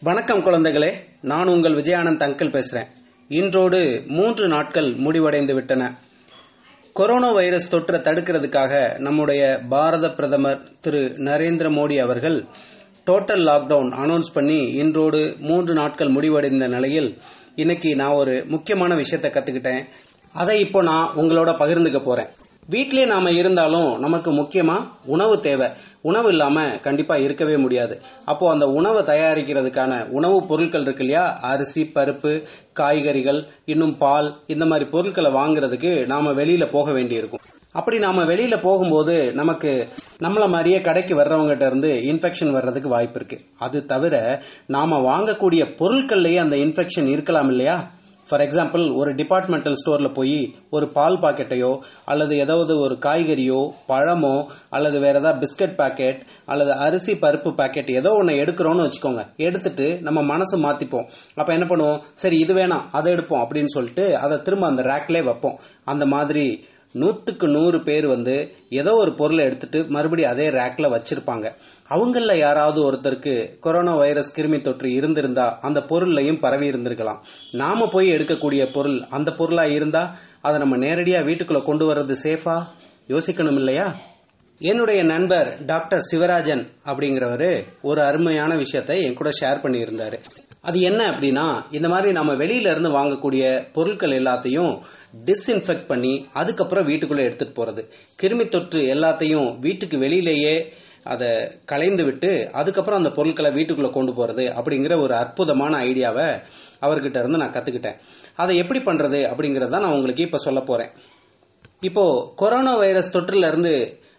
வணக்கம் குழந்தைகளே நான் உங்கள் விஜயானந்த் அங்கிள் பேசுறேன். இன்றோடு மூன்று நாட்கள் முடிவடைந்து விட்டன. கொரோனா வைரஸ் தொற்றை தடுக்கிறதுக்காக நம்முடைய பாரத பிரதமர் திரு நரேந்திர மோடி அவர்கள் டோட்டல் லாக்டவுன் அனௌன்ஸ் பண்ணி இன்றோடு மூன்று நாட்கள் முடிவடைந்த நிலையில் இன்னைக்கு நான் ஒரு முக்கியமான விஷயத்தை கத்துக்கிட்டேன். அதை இப்போ நான் உங்களோட பகிர்ந்துக்க போறேன். வீட்டிலே நாம இருந்தாலும் நமக்கு முக்கியமா உணவு தேவை. உணவு இல்லாம கண்டிப்பா இருக்கவே முடியாது. அப்போ அந்த உணவை தயாரிக்கிறதுக்கான உணவு பொருட்கள் இருக்கு இல்லையா? அரிசி பருப்பு காய்கறிகள் இன்னும் பால் இந்த மாதிரி பொருட்களை வாங்குறதுக்கு நாம வெளியில போக வேண்டியிருக்கும். அப்படி நாம வெளியில போகும்போது நமக்கு நம்மள மாதிரியே கடைக்கு வர்றவங்ககிட்ட இருந்து இன்ஃபெக்ஷன் வர்றதுக்கு வாய்ப்பு இருக்கு. அது தவிர நாம வாங்கக்கூடிய பொருட்கள்லயே அந்த இன்ஃபெக்ஷன் இருக்கலாம் இல்லையா? ஃபார் எக்ஸாம்பிள் ஒரு டிபார்ட்மெண்டல் ஸ்டோர்ல போய் ஒரு பால் பாக்கெட்டையோ அல்லது ஏதாவது ஒரு காய்கறியோ பழமோ அல்லது வேற ஏதாவது பிஸ்கட் பாக்கெட் அல்லது அரிசி பருப்பு பாக்கெட் ஏதோ ஒன்று எடுக்கிறோம்னு வச்சுக்கோங்க. எடுத்துட்டு நம்ம மனசு மாத்திப்போம். அப்ப என்ன பண்ணுவோம்? சரி இது வேணாம் அதை எடுப்போம் அப்படின்னு சொல்லிட்டு அதை திரும்ப அந்த ரேக்லேயே வைப்போம். அந்த மாதிரி நூற்றுக்கு நூறு பேர் வந்து ஏதோ ஒரு பொருளை எடுத்துட்டு மறுபடியும் அதே ரேக்ல வச்சிருப்பாங்க. அவங்கள யாராவது ஒருத்தருக்கு கொரோனா வைரஸ் கிருமி தொற்று இருந்திருந்தா அந்த பொருள்லையும் பரவி இருந்திருக்கலாம். நாம போய் எடுக்கக்கூடிய பொருள் அந்த பொருளா இருந்தா அதை நம்ம நேரடியா வீட்டுக்குள்ள கொண்டு வர்றது சேஃபா யோசிக்கணும் இல்லையா? என்னுடைய நண்பர் டாக்டர் சிவராஜன் அப்படிங்கிறவரு ஒரு அருமையான விஷயத்தை என் கூட ஷேர் பண்ணியிருந்தாரு. அது என்ன அப்படின்னா இந்த மாதிரி நம்ம வெளியில இருந்து வாங்கக்கூடிய பொருட்கள் எல்லாத்தையும் டிஸ்இன்ஃபெக்ட் பண்ணி அதுக்கப்புறம் வீட்டுக்குள்ள எடுத்துட்டு போறது. கிருமி தொற்று எல்லாத்தையும் வீட்டுக்கு வெளியிலேயே அதை கலைந்து விட்டு அதுக்கப்புறம் அந்த பொருட்களை வீட்டுக்குள்ள கொண்டு போறது அப்படிங்கிற ஒரு அற்புதமான ஐடியாவை அவர்கிட்ட இருந்து நான் கத்துக்கிட்டேன். அதை எப்படி பண்றது அப்படிங்கறத நான் உங்களுக்கு இப்ப சொல்ல போறேன். இப்போ கொரோனா வைரஸ் தொற்றுல இருந்து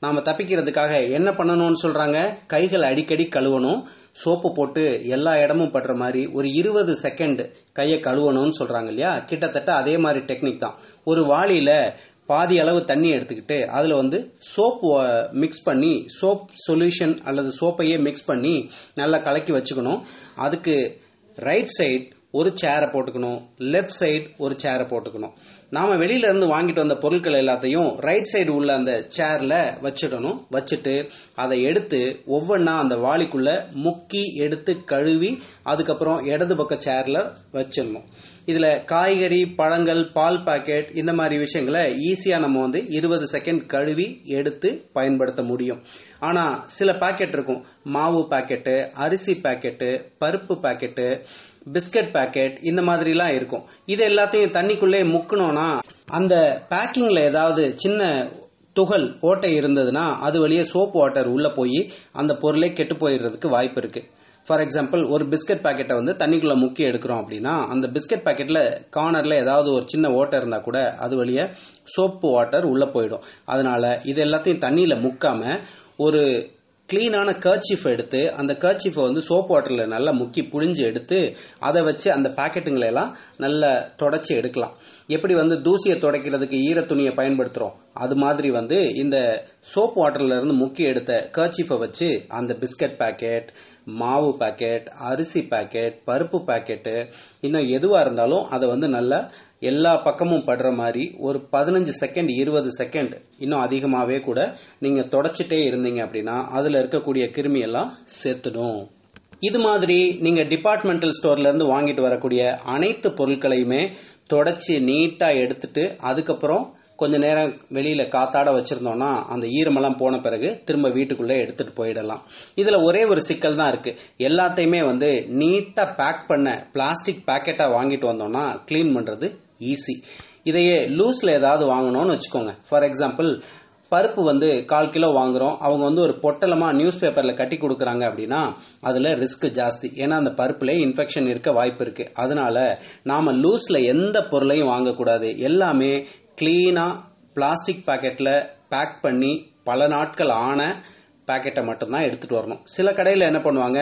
நாம தப்பிக்கிறதுக்காக என்ன பண்ணணும்னு சொல்றாங்க? கைகள் அடிக்கடி கழுவணும். சோப்பு போட்டு எல்லா இடமும் படுற மாதிரி ஒரு இருபது செகண்ட் கையை கழுவணும்னு சொல்றாங்க இல்லையா? கிட்டத்தட்ட அதே மாதிரி டெக்னிக் தான். ஒரு வாளியில பாதி அளவு தண்ணி எடுத்துக்கிட்டு அதில் வந்து சோப் மிக்ஸ் பண்ணி சோப் சொல்யூஷன் அல்லது சோப்பையே மிக்ஸ் பண்ணி நல்லா கலக்கி வச்சுக்கணும். அதுக்கு ரைட் சைடு ஒரு சேரை போட்டுக்கணும் லெஃப்ட் சைடு ஒரு சேரை போட்டுக்கணும். நாம வெளியில இருந்து வாங்கிட்டு வந்த பொருட்கள் எல்லாத்தையும் ரைட் சைடு உள்ள அந்த சேர்ல வச்சிடணும். வச்சுட்டு அதை எடுத்து ஒவ்வொன்னா அந்த வாளிக்குள்ள முக்கி எடுத்து கழுவி அதுக்கப்புறம் இடது பக்க சேர்ல வச்சிடணும். இதுல காய்கறி பழங்கள் பால் பாக்கெட் இந்த மாதிரி விஷயங்களை ஈஸியா நம்ம வந்து இருபது செகண்ட் கழுவி எடுத்து பயன்படுத்த முடியும். ஆனா சில பாக்கெட் இருக்கும். மாவு பாக்கெட்டு அரிசி பாக்கெட்டு பருப்பு பாக்கெட்டு பிஸ்கட் பாக்கெட் இந்த மாதிரிலாம் இருக்கும். இது எல்லாத்தையும் தண்ணிக்குள்ளே முக்கணும்னா அந்த பேக்கிங்ல ஏதாவது சின்ன துகள் ஓட்டை இருந்ததுன்னா அது வழியே சோப் வாட்டர் உள்ள போய் அந்த பொருளே கெட்டு போயிடுறதுக்கு வாய்ப்பு இருக்கு. ஃபார் எக்ஸாம்பிள் ஒரு பிஸ்கட் பாக்கெட்டை வந்து தண்ணிக்குள்ளே முக்கி எடுக்கிறோம் அப்படின்னா அந்த பிஸ்கட் பாக்கெட்டில் கார்னரில் ஏதாவது ஒரு சின்ன ஓட்டை இருந்தால் கூட அது வழியே சோப்பு வாட்டர் உள்ளே போயிடும். அதனால இது எல்லாத்தையும் தண்ணியில் முக்காமல் ஒரு கிளீனான கர்ச்சிஃப் எடுத்து அந்த கர்ச்சிஃபை வந்து சோப் வாட்டரில் நல்லா முக்கி புழிஞ்சு எடுத்து அதை வச்சு அந்த பாக்கெட்டுங்களை எல்லாம் நல்லா தொடச்சி எடுக்கலாம். எப்படி வந்து தூசியை துடைக்கிறதுக்கு ஈர துணியை பயன்படுத்துகிறோம் அது மாதிரி வந்து இந்த சோப் வாட்டர்ல இருந்து முக்கி எடுத்த கர்ச்சிஃபை வச்சு அந்த பிஸ்கட் பாக்கெட் மாவு பாக்கெட் அரிசி பாக்கெட் பருப்பு பாக்கெட்டு இன்னும் எதுவாக இருந்தாலும் அதை வந்து நல்லா எல்லா பக்கமும் படுற மாதிரி ஒரு பதினஞ்சு செகண்ட் இருபது செகண்ட் இன்னும் அதிகமாகவே கூட நீங்கள் தொடச்சிட்டே இருந்தீங்க அப்படின்னா அதில் இருக்கக்கூடிய கிருமியெல்லாம் சேர்த்துடும் செத்துடும். இது மாதிரி நீங்கள் டிபார்ட்மெண்டல் ஸ்டோர்லேருந்து வாங்கிட்டு வரக்கூடிய அனைத்து பொருட்களையுமே தொடச்சி நீட்டாக எடுத்துட்டு அதுக்கப்புறம் கொஞ்ச நேரம் வெளியில காத்தாட வச்சிருந்தோம்னா அந்த ஈரமெல்லாம் போன பிறகு திரும்ப வீட்டுக்குள்ளே எடுத்துட்டு போயிடலாம். இதுல ஒரே ஒரு சிக்கல் தான் இருக்கு. எல்லாத்தையுமே வந்து நீட்டா பேக் பண்ண பிளாஸ்டிக் பேக்கெட்டா வாங்கிட்டு வந்தோம்னா கிளீன் பண்றது ஈஸி இதையே லூஸில் ஏதாவது வாங்கணும்னு வச்சுக்கோங்க. ஃபார் எக்ஸாம்பிள் பருப்பு வந்து கால் கிலோ வாங்குறோம். அவங்க வந்து ஒரு பொட்டலமாக நியூஸ் பேப்பரில் கட்டி கொடுக்குறாங்க அப்படின்னா அதில் ரிஸ்க் ஜாஸ்தி. ஏன்னா அந்த பருப்புல இன்ஃபெக்ஷன் இருக்க வாய்ப்பு இருக்குது அதனால நாம் லூஸில் எந்த பொருளையும் வாங்கக்கூடாது. எல்லாமே க்ளீனாக பிளாஸ்டிக் பேக்கெட்டில் பேக் பண்ணி பல நாட்கள் ஆன பாக்கெட்டை மட்டும்தான் எடுத்துகிட்டு வரணும். சில கடையில் என்ன பண்ணுவாங்க?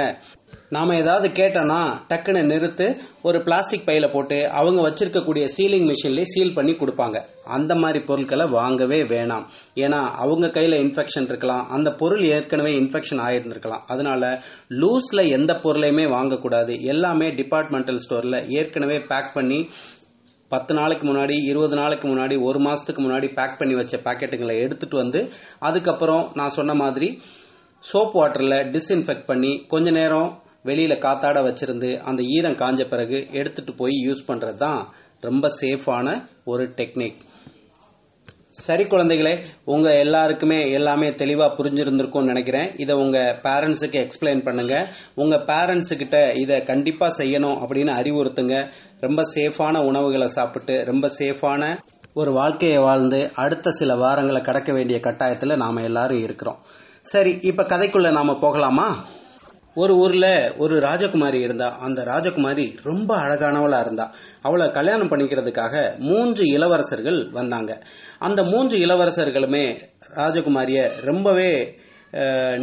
நாம ஏதாவது கேட்டோம்னா டக்குன்னு நிறுத்து ஒரு பிளாஸ்டிக் பையில போட்டு அவங்க வச்சிருக்கக்கூடிய சீலிங் மிஷின்லேயே சீல் பண்ணி கொடுப்பாங்க. அந்த மாதிரி பொருட்களை வாங்கவே வேணாம். ஏன்னா அவங்க கையில் இன்ஃபெக்ஷன் இருக்கலாம். அந்த பொருள் ஏற்கனவே இன்ஃபெக்ஷன் ஆயிருந்திருக்கலாம். அதனால லூஸில் எந்த பொருளையுமே வாங்கக்கூடாது. எல்லாமே டிபார்ட்மெண்டல் ஸ்டோரில் ஏற்கனவே பேக் பண்ணி பத்து நாளைக்கு முன்னாடி இருபது நாளைக்கு முன்னாடி ஒரு மாதத்துக்கு முன்னாடி பேக் பண்ணி வச்ச பாக்கெட்டுங்களை எடுத்துட்டு வந்து அதுக்கப்புறம் நான் சொன்ன மாதிரி சோப் வாட்டரில் டிஸ்இன்ஃபெக்ட் பண்ணி கொஞ்ச நேரம் வெளியில காத்தாட வச்சிருந்து அந்த ஈரம் காஞ்ச பிறகு எடுத்துட்டு போய் யூஸ் பண்றது தான் ரொம்ப சேஃபான ஒரு டெக்னிக் சரி குழந்தைகளே உங்க எல்லாருக்குமே எல்லாமே தெளிவா புரிஞ்சிருந்திருக்கும்னு நினைக்கிறேன். இதை உங்க பேரண்ட்ஸுக்கு எக்ஸ்பிளைன் பண்ணுங்க. உங்க பேரண்ட்ஸுக்கிட்ட இதை கண்டிப்பா செய்யணும் அப்படின்னு அறிவுறுத்துங்க. ரொம்ப சேஃபான உணவுகளை சாப்பிட்டு ரொம்ப சேஃபான ஒரு வாழ்க்கையை வாழ்ந்து அடுத்த சில வாரங்களை கடக்க வேண்டிய கட்டாயத்தில் நாம எல்லாரும் இருக்கிறோம். சரி இப்ப கதைக்குள்ள நாம போகலாமா? ஒரு ஊர்ல ஒரு ராஜகுமாரி இருந்தா அந்த ராஜகுமாரி ரொம்ப அழகானவளா இருந்தா. அவளை கல்யாணம் பண்ணிக்கிறதுக்காக மூன்று இளவரசர்கள் வந்தாங்க. அந்த மூன்று இளவரசர்களுமே ராஜகுமாரிய ரொம்பவே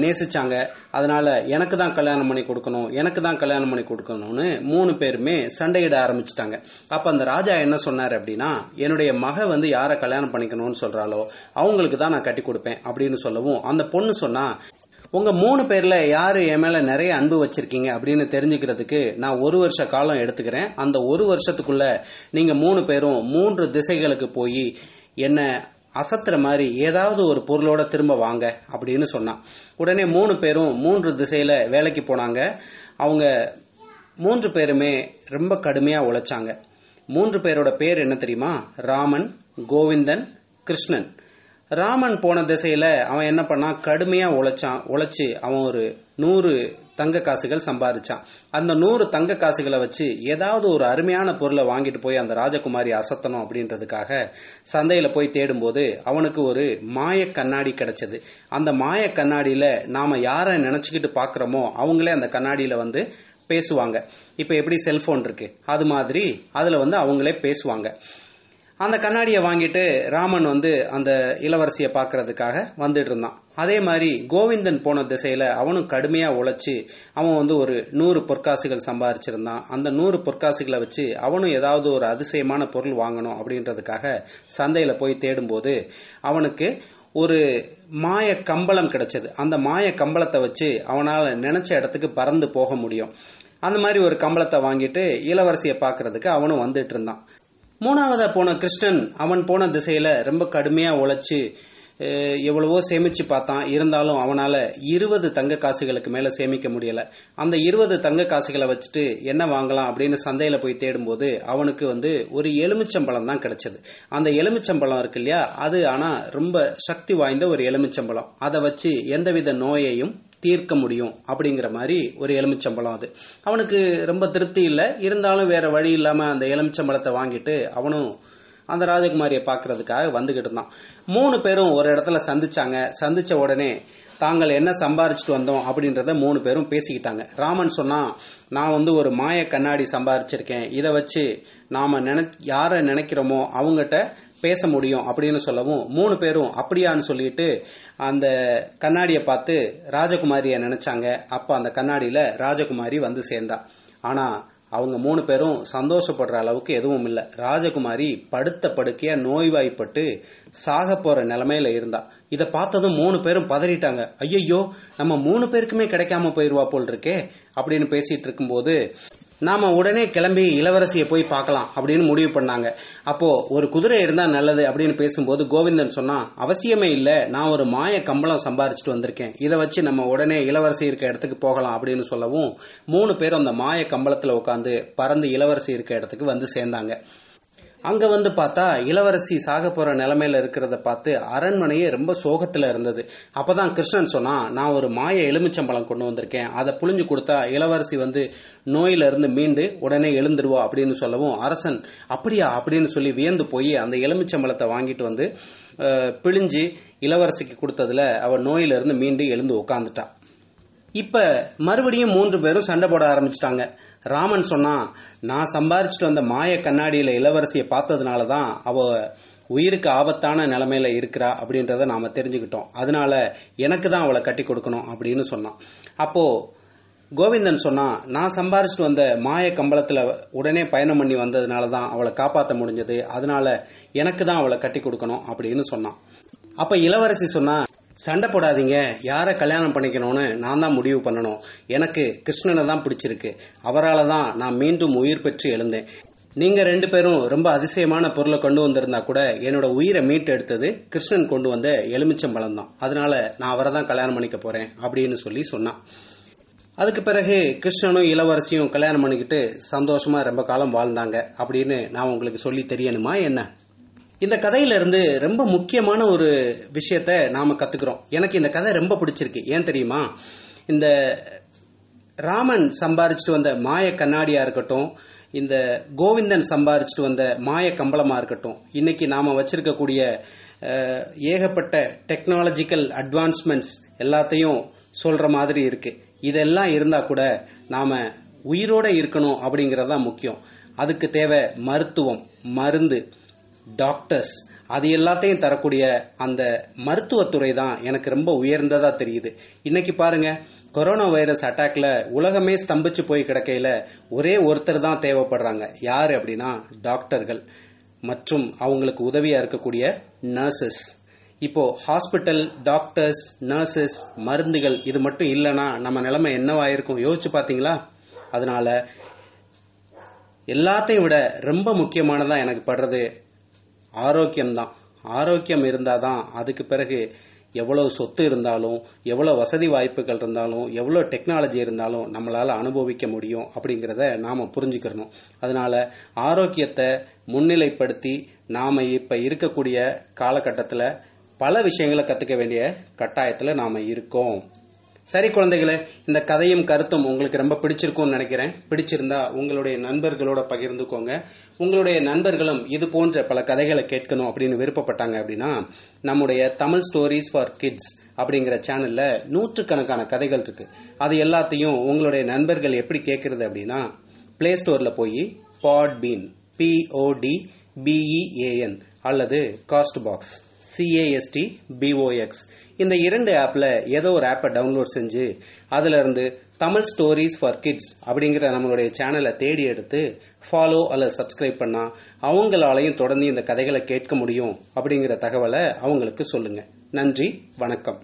நேசிச்சாங்க. அதனால எனக்கு தான் கல்யாணம் பண்ணி கொடுக்கணும் எனக்கு தான் கல்யாணம் பண்ணி கொடுக்கணும்னு மூணு பேருமே சண்டையிட ஆரம்பிச்சிட்டாங்க. அப்ப அந்த ராஜா என்ன சொன்னார் அப்படின்னா என்னுடைய மக வந்து யாரை கல்யாணம் பண்ணிக்கணும்னு சொல்றாளோ அவங்களுக்கு தான் நான் கட்டி கொடுப்பேன் அப்படின்னு சொல்லவும் அந்த பொண்ணு சொன்னா உங்க மூணு பேர்ல யாரு என் மேல நிறைய அன்பு வச்சிருக்கீங்க அப்படின்னு தெரிஞ்சுக்கிறதுக்கு நான் ஒரு வருஷ காலம் எடுத்துக்கிறேன். அந்த ஒரு வருஷத்துக்குள்ள நீங்க மூணு பேரும் மூன்று திசைகளுக்கு போய் என்ன அசத்துற மாதிரி ஏதாவது ஒரு பொருளோட திரும்ப வாங்க அப்படின்னு சொன்னான். உடனே மூணு பேரும் மூன்று திசையில வேலைக்கு போனாங்க. அவங்க மூன்று பேருமே ரொம்ப கடுமையா உழைச்சாங்க. மூன்று பேரோட பேர் என்ன தெரியுமா? ராமன் கோவிந்தன் கிருஷ்ணன். ராமன் போன திசையில அவன் என்ன பண்ணான் கடுமையா உழைச்சான். உழைச்சி அவன் ஒரு நூறு தங்க காசுகள் சம்பாதிச்சான் அந்த நூறு தங்க காசுகளை வச்சு ஏதாவது ஒரு அருமையான பொருளை வாங்கிட்டு போய் அந்த ராஜகுமாரி அசத்தணும் அப்படின்றதுக்காக சந்தையில போய் தேடும்போது அவனுக்கு ஒரு மாய கண்ணாடி கிடைச்சது. அந்த மாய கண்ணாடியில நாம யாரை நினைச்சுக்கிட்டு பாக்குறோமோ அவங்களே அந்த கண்ணாடியில வந்து பேசுவாங்க. இப்ப எப்படி செல்போன் இருக்கு? அது மாதிரி அதுல வந்து அவங்களே பேசுவாங்க. அந்த கண்ணாடியை வாங்கிட்டு ராமன் வந்து அந்த இளவரசியை பார்க்கறதுக்காக வந்துட்டு இருந்தான். அதே மாதிரி கோவிந்தன் போன திசையில அவனும் கடுமையா உழைச்சி அவன் வந்து ஒரு நூறு பொற்காசுகள் சம்பாரிச்சிருந்தான். அந்த நூறு பொற்காசுகளை வச்சு அவனும் ஏதாவது ஒரு அதிசயமான பொருள் வாங்கணும் அப்படின்றதுக்காக சந்தையில போய் தேடும்போது அவனுக்கு ஒரு மாய கம்பளம் கிடைச்சது. அந்த மாய கம்பளத்தை வச்சு அவனால நினைச்ச இடத்துக்கு பறந்து போக முடியும். அந்த மாதிரி ஒரு கம்பளத்தை வாங்கிட்டு இளவரசியை பார்க்கறதுக்கு அவனும் வந்துட்டு இருந்தான். மூணாவதா போன கிருஷ்ணன் அவன் போன திசையில ரொம்ப கடுமையா உழைச்சு எவ்வளவோ சேமிச்சு பார்த்தான். இருந்தாலும் அவனால இருபது தங்க காசுகளுக்கு மேல சேமிக்க முடியல. அந்த இருபது தங்க காசுகளை வச்சுட்டு என்ன வாங்கலாம் அப்படின்னு சந்தையில போய் தேடும்போது அவனுக்கு வந்து ஒரு எலுமிச்சம்பழம் தான் கிடைச்சது. அந்த எலுமிச்சம்பழம் இருக்கு இல்லையா? அது ஆனா ரொம்ப சக்தி வாய்ந்த ஒரு எலுமிச்சம்பழம். அதை வச்சு எந்தவித நோயையும் தீர்க்க முடியும் அப்படிங்கிற மாதிரி ஒரு எலுமிச்சம்பழம் அது. அவனுக்கு ரொம்ப திருப்தி இல்லை. இருந்தாலும் வேற வழி இல்லாம அந்த எலுமிச்சம்பழத்தை வாங்கிட்டு அவனும் அந்த ராஜகுமாரியை பார்க்கறதுக்காக வந்துகிட்டு இருந்தான். மூணு பேரும் ஒரு இடத்துல சந்திச்சாங்க. சந்திச்ச உடனே தாங்கள் என்ன சம்பாரிச்சிட்டு வந்தோம் அப்படின்றத மூணு பேரும் பேசிக்கிட்டாங்க. ராமன் சொன்னா நான் வந்து ஒரு மாய கண்ணாடி சம்பாரிச்சிருக்கேன். இதை வச்சு நாம நினை யாரை நினைக்கிறோமோ அவங்ககிட்ட பேச முடியும் அப்படின்னு சொல்லவும் மூணு பேரும் அப்படியான்னு சொல்லிட்டு அந்த கண்ணாடியை பார்த்து ராஜகுமாரியை நினைச்சாங்க. அப்ப அந்த கண்ணாடியில ராஜகுமாரி வந்து சேர்ந்தா. ஆனா அவங்க மூணு பேரும் சந்தோஷப்படுற அளவுக்கு எதுவும் இல்ல. ராஜகுமாரி படுத்த படுக்கையா நோய்வாய்ப்பட்டு சாக போற நிலைமையில இருந்தா. இத பார்த்ததும் மூணு பேரும் பதறிட்டாங்க. ஐயையோ நம்ம மூணு பேருக்குமே கிடைக்காம போயிருவா போல் இருக்கே அப்படின்னு பேசிட்டு இருக்கும்போது நாம உடனே கிளம்பி இளவரசியை போய் பார்க்கலாம் அப்படின்னு முடிவு பண்ணாங்க. அப்போ ஒரு குதிரை இருந்தா நல்லது அப்படின்னு பேசும்போது கோவிந்தன் சொன்னா அவசியமே இல்ல நான் ஒரு மாய கம்பளம் சம்பாரிச்சிட்டு வந்திருக்கேன். இதை வச்சு நம்ம உடனே இளவரசி இருக்க இடத்துக்கு போகலாம் அப்படின்னு சொல்லவும் மூணு பேரும் அந்த மாய கம்பளத்துல உட்காந்து பறந்து இளவரசி இருக்க இடத்துக்கு வந்து சேர்ந்தாங்க. அங்க வந்து பார்த்தா இளவரசி சாக போற நிலைமையில இருக்கிறத பார்த்து அரண்மனையே ரொம்ப சோகத்துல இருந்தது. அப்பதான் கிருஷ்ணன் சொன்னா நான் ஒரு மாய எலுமிச்சம்பழம் கொண்டு வந்திருக்கேன். அதை புழிஞ்சு கொடுத்தா இளவரசி வந்து நோயில இருந்து மீண்டு உடனே எழுந்துருவா அப்படின்னு சொல்லவும் அரசன் அப்படியா? அப்படின்னு சொல்லி வியந்து போய் அந்த எலுமிச்சம்பழத்தை வாங்கிட்டு வந்து பிழிஞ்சு இளவரசிக்கு கொடுத்ததுல அவ நோயிலிருந்து மீண்டு எழுந்து உட்காந்துட்டா இப்ப மறுபடியும் மூன்று பேரும் சண்டை போட ஆரம்பிச்சிட்டாங்க. ராமன் சொன்னா நான் சம்பாரிச்சிட்டு வந்த மாய கண்ணாடியில இளவரசியை பார்த்ததுனால தான் அவ உயிருக்கு ஆபத்தான நிலைமையில இருக்கிறா அப்படின்றத நாம தெரிஞ்சுக்கிட்டோம். அதனால எனக்கு தான் அவளை கட்டி கொடுக்கணும் அப்படின்னு சொன்னான். அப்போ கோவிந்தன் சொன்னா நான் சம்பாரிச்சிட்டு வந்த மாய கம்பளத்துல உடனே பயணம் பண்ணி வந்ததுனால தான் அவளை காப்பாற்ற முடிஞ்சது. அதனால எனக்கு தான் அவளை கட்டி கொடுக்கணும் அப்படின்னு சொன்னான். அப்ப இளவரசி சொன்னா சண்டை போடாதீங்க. யாரை கல்யாணம் பண்ணிக்கணும்னு நான் தான் முடிவு பண்ணணும். எனக்கு கிருஷ்ணனை தான் பிடிச்சிருக்கு. அவரால் தான் நான் மீண்டும் உயிர் பெற்று எழுந்தேன். நீங்க ரெண்டு பேரும் ரொம்ப அதிசயமான பொருளை கொண்டு வந்திருந்தா கூட என்னோட உயிரை மீட்டு எடுத்தது கிருஷ்ணன் கொண்டு வந்த எலுமிச்சம்பழம் தான். அதனால நான் அவரை தான் கல்யாணம் பண்ணிக்க போறேன் அப்படின்னு சொல்லி சொன்னான். அதுக்கு பிறகு கிருஷ்ணனும் இளவரசியும் கல்யாணம் பண்ணிக்கிட்டு சந்தோஷமா ரொம்ப காலம் வாழ்ந்தாங்க அப்படின்னு நான் உங்களுக்கு சொல்லி தெரியணுமா என்ன? இந்த கதையிலிருந்து ரொம்ப முக்கியமான ஒரு விஷயத்த நாம கத்துக்கிறோம். எனக்கு இந்த கதை ரொம்ப பிடிச்சிருக்கு. ஏன் தெரியுமா? இந்த ராமன் சம்பாரிச்சிட்டு வந்த மாய கண்ணாடியா இருக்கட்டும் இந்த கோவிந்தன் சம்பாரிச்சிட்டு வந்த மாய கம்பளமா இருக்கட்டும் இன்னைக்கு நாம வச்சிருக்கக்கூடிய ஏகப்பட்ட டெக்னாலஜிக்கல் அட்வான்ஸ்மெண்ட்ஸ் எல்லாத்தையும் சொல்ற மாதிரி இருக்கு. இதெல்லாம் இருந்தா கூட நாம உயிரோட இருக்கணும் அப்படிங்கறது தான் முக்கியம். அதுக்கு தேவை மருத்துவம் மருந்து. டாக்டர்ஸ் அது எல்லாத்தையும் தரக்கூடிய அந்த மருத்துவத்துறை தான் எனக்கு ரொம்ப உயர்ந்ததா தெரியுது. இன்னைக்கு பாருங்க கொரோனா வைரஸ் அட்டாக்ல உலகமே ஸ்தம்பிச்சு போய் கிடக்கையில ஒரே ஒருத்தர் தான் தேவைப்படுறாங்க. யார் அப்படின்னா டாக்டர்கள் மற்றும் அவங்களுக்கு உதவியா இருக்கக்கூடிய நர்சஸ் இப்போ ஹாஸ்பிட்டல் டாக்டர்ஸ் நர்சஸ் மருந்துகள் இது மட்டும் இல்லைன்னா நம்ம நிலைமை என்னவாயிருக்கும் யோசிச்சு பாத்தீங்களா அதனால எல்லாத்தையும் விட ரொம்ப முக்கியமானதா எனக்கு படுறது ஆரோக்கியம்தான். ஆரோக்கியம் இருந்தாதான் அதுக்கு பிறகு எவ்வளவு சொத்து இருந்தாலும் எவ்வளோ வசதி வாய்ப்புகள் இருந்தாலும் எவ்வளோ டெக்னாலஜி இருந்தாலும் நம்மளால் அனுபவிக்க முடியும் அப்படிங்கிறத நாம் புரிஞ்சுக்கிறணும். அதனால் ஆரோக்கியத்தை முன்னிலைப்படுத்தி நாம் இப்போ இருக்கக்கூடிய காலகட்டத்தில் பல விஷயங்களை கற்றுக்க வேண்டிய கட்டாயத்தில் நாம் இருக்கோம். சரி குழந்தைகளே இந்த கதையும் கருத்தும் உங்களுக்கு ரொம்ப பிடிச்சிருக்கும்னு நினைக்கிறேன். பிடிச்சிருந்தா உங்களுடைய நண்பர்களோட பகிர்ந்துக்கோங்க. உங்களுடைய நண்பர்களும் இது போன்ற பல கதைகளை கேட்கணும் அப்படின்னு விருப்பப்பட்டாங்க அப்படின்னா நம்முடைய தமிழ் ஸ்டோரிஸ் ஃபார் கிட்ஸ் அப்படிங்கிற சேனல்ல நூற்றுக்கணக்கான கதைகள் இருக்கு. அது எல்லாத்தையும் உங்களுடைய நண்பர்கள் எப்படி கேட்கறது அப்படின்னா பிளே ஸ்டோர்ல போய் Podbean P O D B E A N அல்லது Castbox C A S T B O X இந்த இரண்டு ஆப்ல ஏதோ ஒரு ஆப்பை டவுன்லோட் செஞ்சு அதுல இருந்து தமிழ் ஸ்டோரிஸ் ஃபார் கிட்ஸ் அப்படிங்கிற நம்மளுடைய சேனலை தேடி எடுத்து ஃபாலோ அல்லது சப்ஸ்கிரைப் பண்ணா அவங்களாலையும் தொடர்ந்து இந்த கதைகளை கேட்க முடியும் அப்படிங்கிற தகவலை அவங்களுக்கு சொல்லுங்க. நன்றி வணக்கம்.